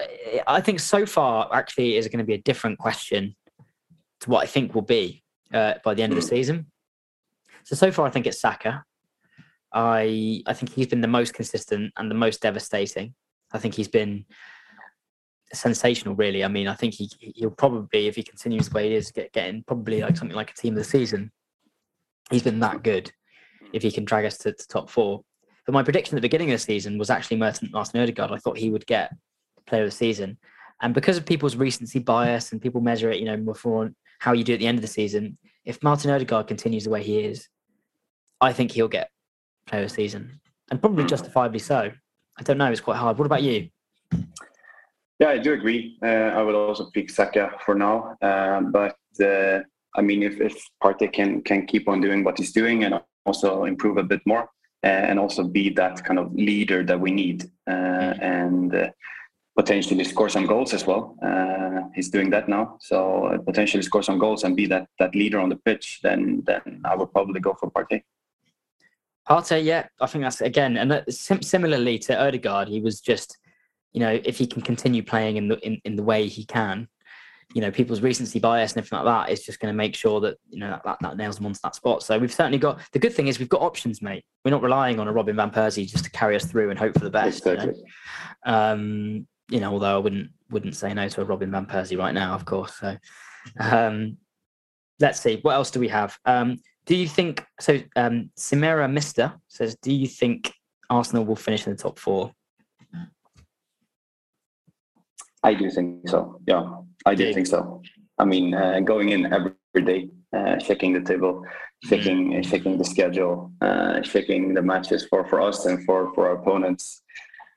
I think so far actually is going to be a different question to what I think will be uh, by the end of the season. So so far, I think it's Saka. I I think he's been the most consistent and the most devastating. I think he's been sensational, really. I mean, I think he he'll probably, if he continues the way he is, get getting probably like something like a team of the season. He's been that good. If he can drag us to, to top four, but my prediction at the beginning of the season was actually Martin, Martin Odegaard. I thought he would get player of the season. And because of people's recency bias and people measure it, you know, for how you do at the end of the season, if Martin Odegaard continues the way he is, I think he'll get player of the season. And probably justifiably so. I don't know, it's quite hard. What about you? Yeah, I do agree. Uh, I would also pick Saka for now, uh, but uh, I mean, if if Partey can can keep on doing what he's doing and also improve a bit more, uh, and also be that kind of leader that we need, uh, and uh, potentially score some goals as well. Uh, he's doing that now, so potentially score some goals and be that that leader on the pitch. Then then I would probably go for Partey. Partey, yeah, I think that's again, and that, sim- similarly to Odegaard, he was just, you know, if he can continue playing in the in, in the way he can, you know, people's recency bias and everything like that is just going to make sure that you know that, that, that nails them onto that spot. So we've certainly got the good thing is we've got options, mate. We're not relying on a Robin van Persie just to carry us through and hope for the best. you know? Um, you know, although I wouldn't wouldn't say no to a Robin van Persie right now, of course. So um, let's see what else do we have. Um, do you think so? Um, Simera Mister says, do you think Arsenal will finish in the top four? I do think so. Yeah, I do think so. I mean, uh, going in every day, uh, checking the table, checking uh, checking the schedule, uh, checking the matches for for us and for for our opponents.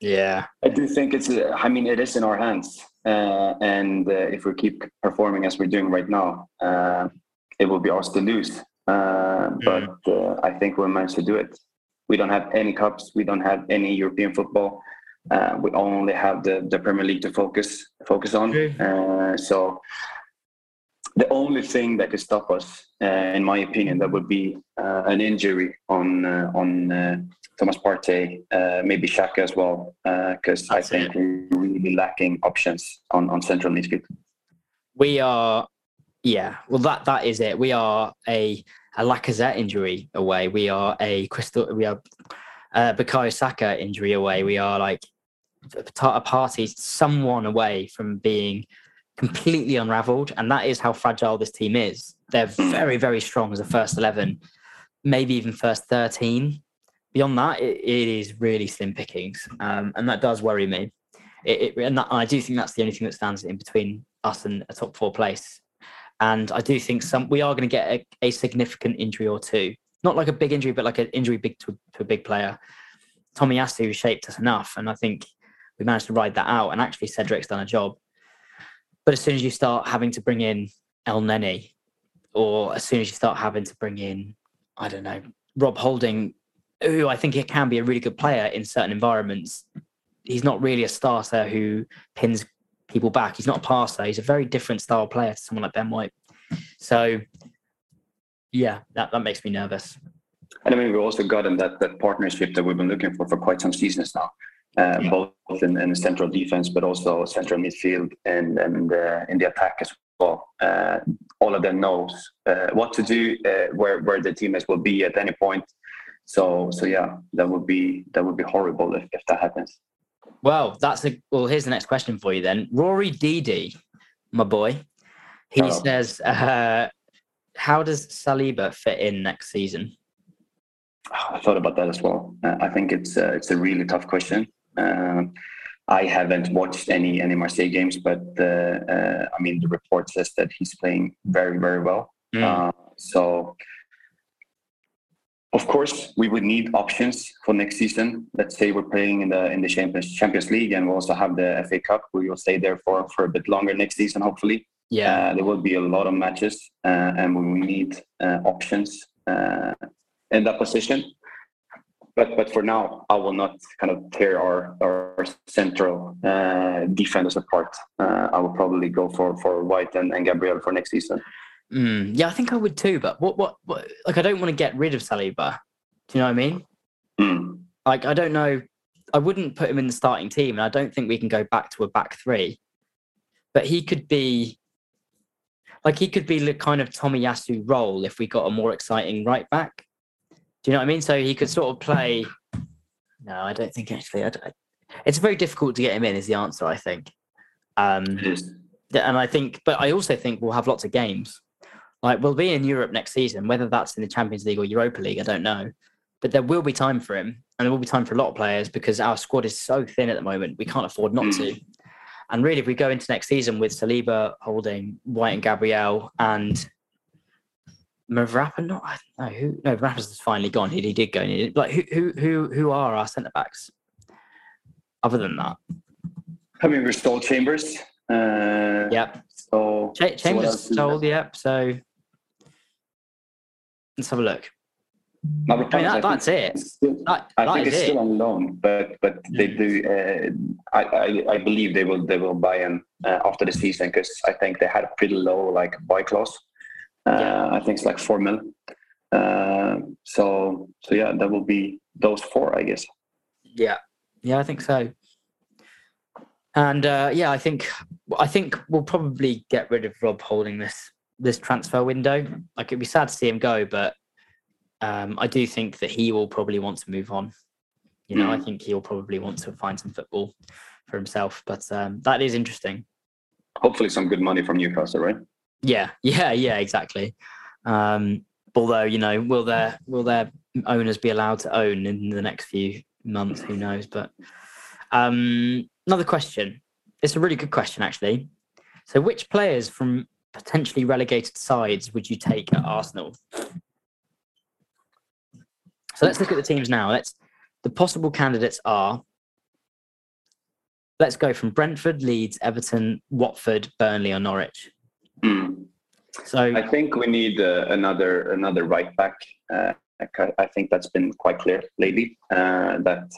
Yeah, I do think it's. uh, I mean, it is in our hands, uh, and uh, if we keep performing as we're doing right now, uh, it will be ours to lose. Uh, but uh, I think we'll manage to do it. We don't have any cups. We don't have any European football. Uh, we only have the, the Premier League to focus focus on. True. Uh, so the only thing that could stop us, uh, in my opinion, that would be uh, an injury on uh, on uh, Thomas Partey, uh, maybe Xhaka as well, because I That's think we're really lacking options on, on central midfield. we are. Yeah, well, that that is it. We are a a Lacazette injury away. We are a Crystal. We are uh, Bukayo Saka injury away. We are like a a Partey, someone away from being completely unraveled, and that is how fragile this team is. They're very, very strong as a first eleven, maybe even first thirteen. Beyond that, it, it is really slim pickings, um, and that does worry me. It, it, and that, I do think that's the only thing that stands in between us and a top four place. And I do think some we are going to get a, a significant injury or two, not like a big injury, but like an injury big to, to a big player. Tomiyasu shaped us enough, and I think we managed to ride that out. And actually, Cedric's done a job. But as soon as you start having to bring in Elneny, or as soon as you start having to bring in, I don't know, Rob Holding, who I think it can be a really good player in certain environments. He's not really a starter who pins people back. He's not a passer. He's a very different style player to someone like Ben White. So, yeah, that, that makes me nervous. And I mean, we also got in that, that partnership that we've been looking for for quite some seasons now, uh, yeah. both in, in the central defense, but also central midfield and, and uh, in the attack as well. Uh, all of them knows uh, what to do, uh, where where the teammates will be at any point. So so yeah, that would be that would be horrible if, if that happens. Well, that's a well. Here's the next question for you then, Rory Dd, my boy. He oh. says, uh, "How does Saliba fit in next season?" I thought about that as well. Uh, I think it's uh, it's a really tough question. Uh, I haven't watched any any Marseille games, but uh, uh, I mean the report says that he's playing very very well. Mm. so, of course, we would need options for next season. Let's say we're playing in the in the Champions Champions League, and we also have the FA Cup. We will stay there for for a bit longer next season, hopefully. Yeah, there will be a lot of matches, and we need options in that position. But but for now, I will not kind of tear our our central uh, defenders apart. Uh, I will probably go for for White and, and Gabriel for next season. Mm, yeah, I think I would too. But what, what what like I don't want to get rid of Saliba. Do you know what I mean? Mm. Like I don't know. I wouldn't put him in the starting team, and I don't think we can go back to a back three. But he could be like he could be the kind of Tomiyasu role if we got a more exciting right back. Do you know what I mean? So he could sort of play. No, I don't think actually. I don't, it's very difficult to get him in. Is the answer? I think. Um, and I think, but I also think we'll have lots of games. Like we'll be in Europe next season, whether that's in the Champions League or Europa League, I don't know. But there will be time for him, and there will be time for a lot of players because our squad is so thin at the moment. We can't afford not to. And really, if we go into next season with Saliba holding White and Gabriel and Mavrapa, not I don't know who. No, Mavrapa's finally gone. He, he did go. He did, like who who who who are our centre backs? Other than that, I mean, we're still Chambers. Uh, yep. So Ch- Chambers so told. Yep. So let's have a look. I mean, that, that's it. Still, that, I think it's it. still on loan, but but they do. Uh, I, I, I believe they will they will buy him uh, after the season because I think they had a pretty low like buy clause. Uh, I think it's like four mil. Uh, so so yeah, that will be those four, I guess. Yeah, yeah, I think so. And uh, yeah, I think I think we'll probably get rid of Rob holding this this transfer window. Like it'd be sad to see him go, but um, I do think that he will probably want to move on. You know, mm. I think he'll probably want to find some football for himself. But um, that is interesting. Hopefully, some good money from Newcastle, right? Yeah, <laughs> yeah, yeah, exactly. Um, although you know, will their will their owners be allowed to own in the next few months? Who knows? But um, another question. It's a really good question, actually. So, which players from potentially relegated sides would you take at Arsenal? So let's look at the teams now. Let's the possible candidates are. Let's go from Brentford, Leeds, Everton, Watford, Burnley, or Norwich. Mm. So I think we need uh, another another right back. Uh, I think that's been quite clear lately. Uh, that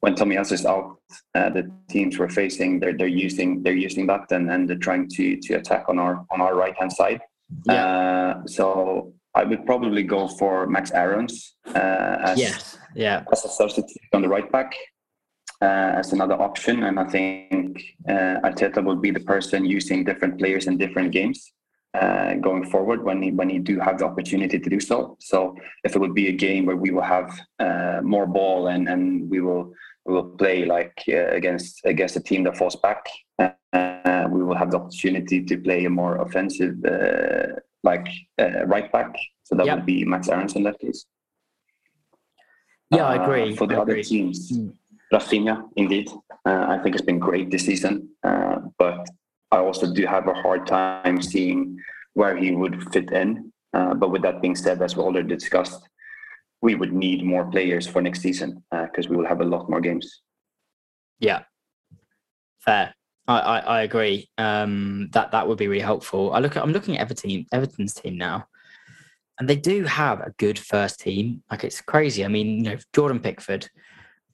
when Tommy Tomiyasu is out, uh, the teams we're facing they're they're using they're using that and, and they're trying to to attack on our on our right hand side. Yeah. Uh, so I would probably go for Max Aarons uh, as yes. yeah. as a substitute on the right back. Uh, as another option. And I think uh, Arteta will be the person using different players in different games uh, going forward when he, when he do have the opportunity to do so. So if it would be a game where we will have uh, more ball and, and we will we will play like uh, against against a team that falls back, uh, we will have the opportunity to play a more offensive like right back. So that yep. would be Max Aarons in that case. Yeah, I agree. For the I other agree. teams. Mm Raphinha, indeed. Uh, I think it's been great this season, uh, but I also do have a hard time seeing where he would fit in. Uh, but with that being said, as we already discussed, we would need more players for next season because uh, we will have a lot more games. Yeah, fair. I, I, I agree. Um, that that would be really helpful. I look at I'm looking at Everton Everton's team now, and they do have a good first team. Like it's crazy. I mean, you know, Jordan Pickford,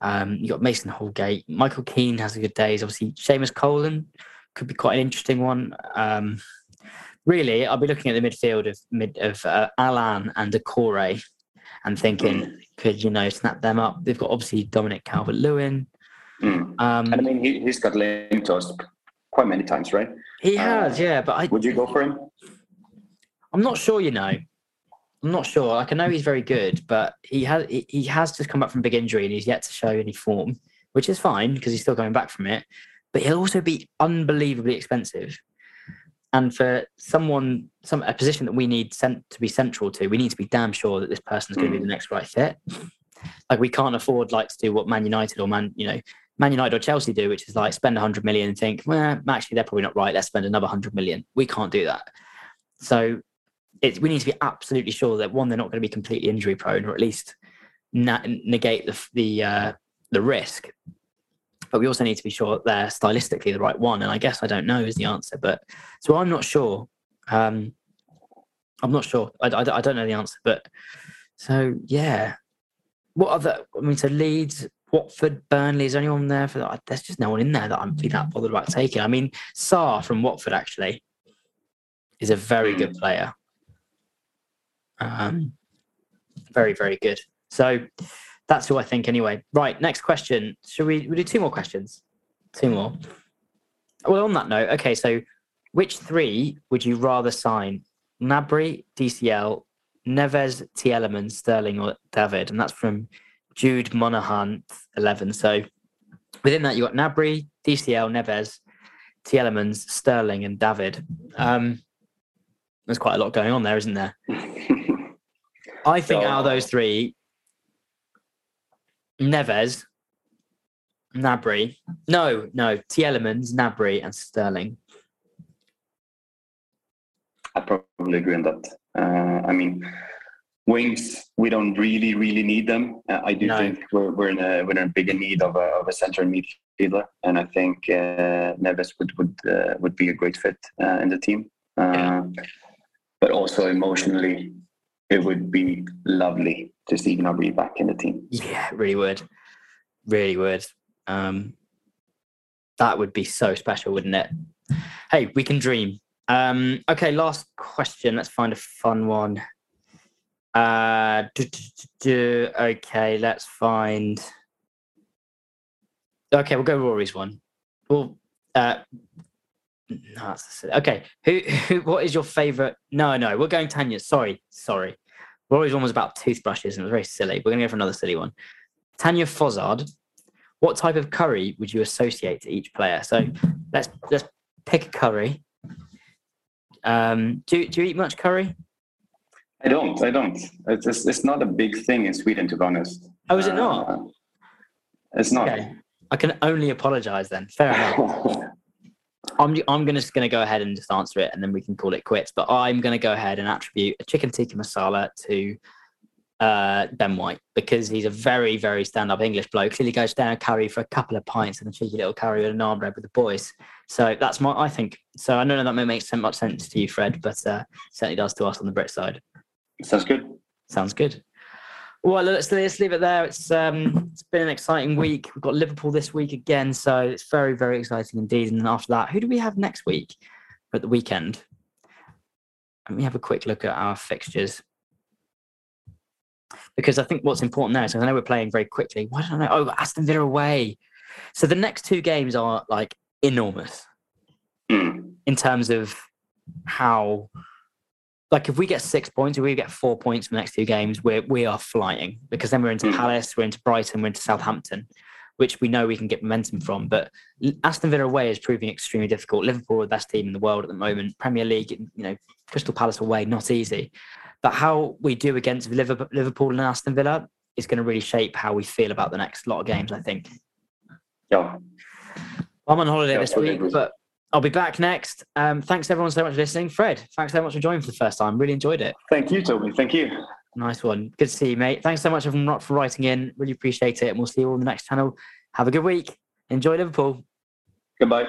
um, you got Mason Holgate, Michael Keane has a good days. Obviously, Seamus Coleman could be quite an interesting one. Um, really, I'll be looking at the midfield of mid of uh, Allan and Doucouré and thinking, could you know snap them up? They've got obviously Dominic Calvert Lewin. Mm. Um, And I mean, he, he's got linked to us quite many times, right? he uh, has, yeah, but I, Would you go for him? I'm not sure. You know, I'm not sure. Like I know he's very good, but he has he, he has just come back from big injury and he's yet to show any form, which is fine because he's still coming back from it. But he'll also be unbelievably expensive. And for someone, some a position that we need sent to be central to, we need to be damn sure that this person's going to be the next right fit. Like we can't afford like to do what Man United or Man, you know, Man United or Chelsea do, which is like spend 100 million and think, well, actually they're probably not right. Let's spend another 100 million. We can't do that. So it, we need to be absolutely sure that one, they're not going to be completely injury prone, or at least na- negate the the uh, the risk. But we also need to be sure that they're stylistically the right one. And I guess I don't know is the answer. But so I'm not sure. Um, I'm not sure. I, I, I don't know the answer. But so yeah, what other? I mean, so Leeds, Watford, Burnley. Is there anyone there for that? There's just no one in there that I'm be that bothered about taking. I mean, Sarr from Watford actually is a very good player. Um, very, very good. So that's who I think anyway. Right, next question. Should we, we do two more questions? Two more. Well, on that note, okay, so which three would you rather sign? Gnabry, DCL, Neves, Tielemans, Sterling, or David? And that's from Jude Monahan, 11. So within that, you've got Gnabry, DCL, Neves, Tielemans, Sterling, and David. Um, there's quite a lot going on there, isn't there? <laughs> I think out of those three, Neves, Gnabry, no, no, T. Elements, Gnabry, and Sterling. I probably agree on that. Uh, I mean, wings, we don't really, really need them. Uh, I do No. think we're, we're in a we're in a bigger need of a, of a central midfielder, and I think uh, Neves would would uh, would be a great fit uh, in the team. Uh, Yeah. But also emotionally, it would be lovely to see Gnabry back in the team. Yeah, really would. Really would. Um, that would be so special, wouldn't it? Hey, we can dream. Um, okay, last question. Let's find a fun one. Uh, du- du- du- okay, let's find. Okay, we'll go Rory's one. Well, uh, no, okay. Who, <laughs> who? What is your favorite? No, no, we're going Tanya. Sorry, sorry. Rory's one was about toothbrushes and it was very silly. We're going to go for another silly one. Tanya Fozzard, what type of curry would you associate to each player? So let's let's pick a curry. Um, do, do you eat much curry? I don't. I don't. It's it's, it's not a big thing in Sweden, to be honest. Oh, is it not? Uh, it's not. Okay. I can only apologize then. Fair enough. <laughs> I'm, I'm gonna, just going to go ahead and just answer it and then we can call it quits. But I'm going to go ahead and attribute a chicken tikka masala to uh, Ben White because he's a very, very stand up English bloke. Clearly goes down a curry for a couple of pints and a cheeky little curry with a naan bread with the boys. So that's my, I think. So I don't know that may make so much sense to you, Fred, but uh, certainly does to us on the Brit side. Sounds good. Sounds good. Well, let's, let's leave it there. It's um, it's been an exciting week. We've got Liverpool this week again, so it's very very exciting indeed. And then after that, who do we have next week at the weekend? Let me have a quick look at our fixtures because I think what's important there is I know we're playing very quickly. Why don't I know? Oh, Aston Villa away. So the next two games are like enormous Mm. in terms of how like if we get six points if we get four points from the next two games we're we are flying because then we're into Mm. palace we're into brighton we're into southampton which we know we can get momentum from. But aston villa away is proving extremely difficult. Liverpool are the best team in the world at the moment. Premier league you know crystal palace away not easy. But how we do against liverpool, liverpool and aston villa is going to really shape how we feel about the next lot of games i think. Yeah. I'm on holiday Yeah, this week, but I'll be back next. Um, thanks everyone so much for listening. Fred, thanks so much for joining for the first time. Really enjoyed it. Thank you, Toby. Thank you. Nice one. Good to see you, mate. Thanks so much everyone for writing in. Really appreciate it. And we'll see you all on the next channel. Have a good week. Enjoy Liverpool. Goodbye.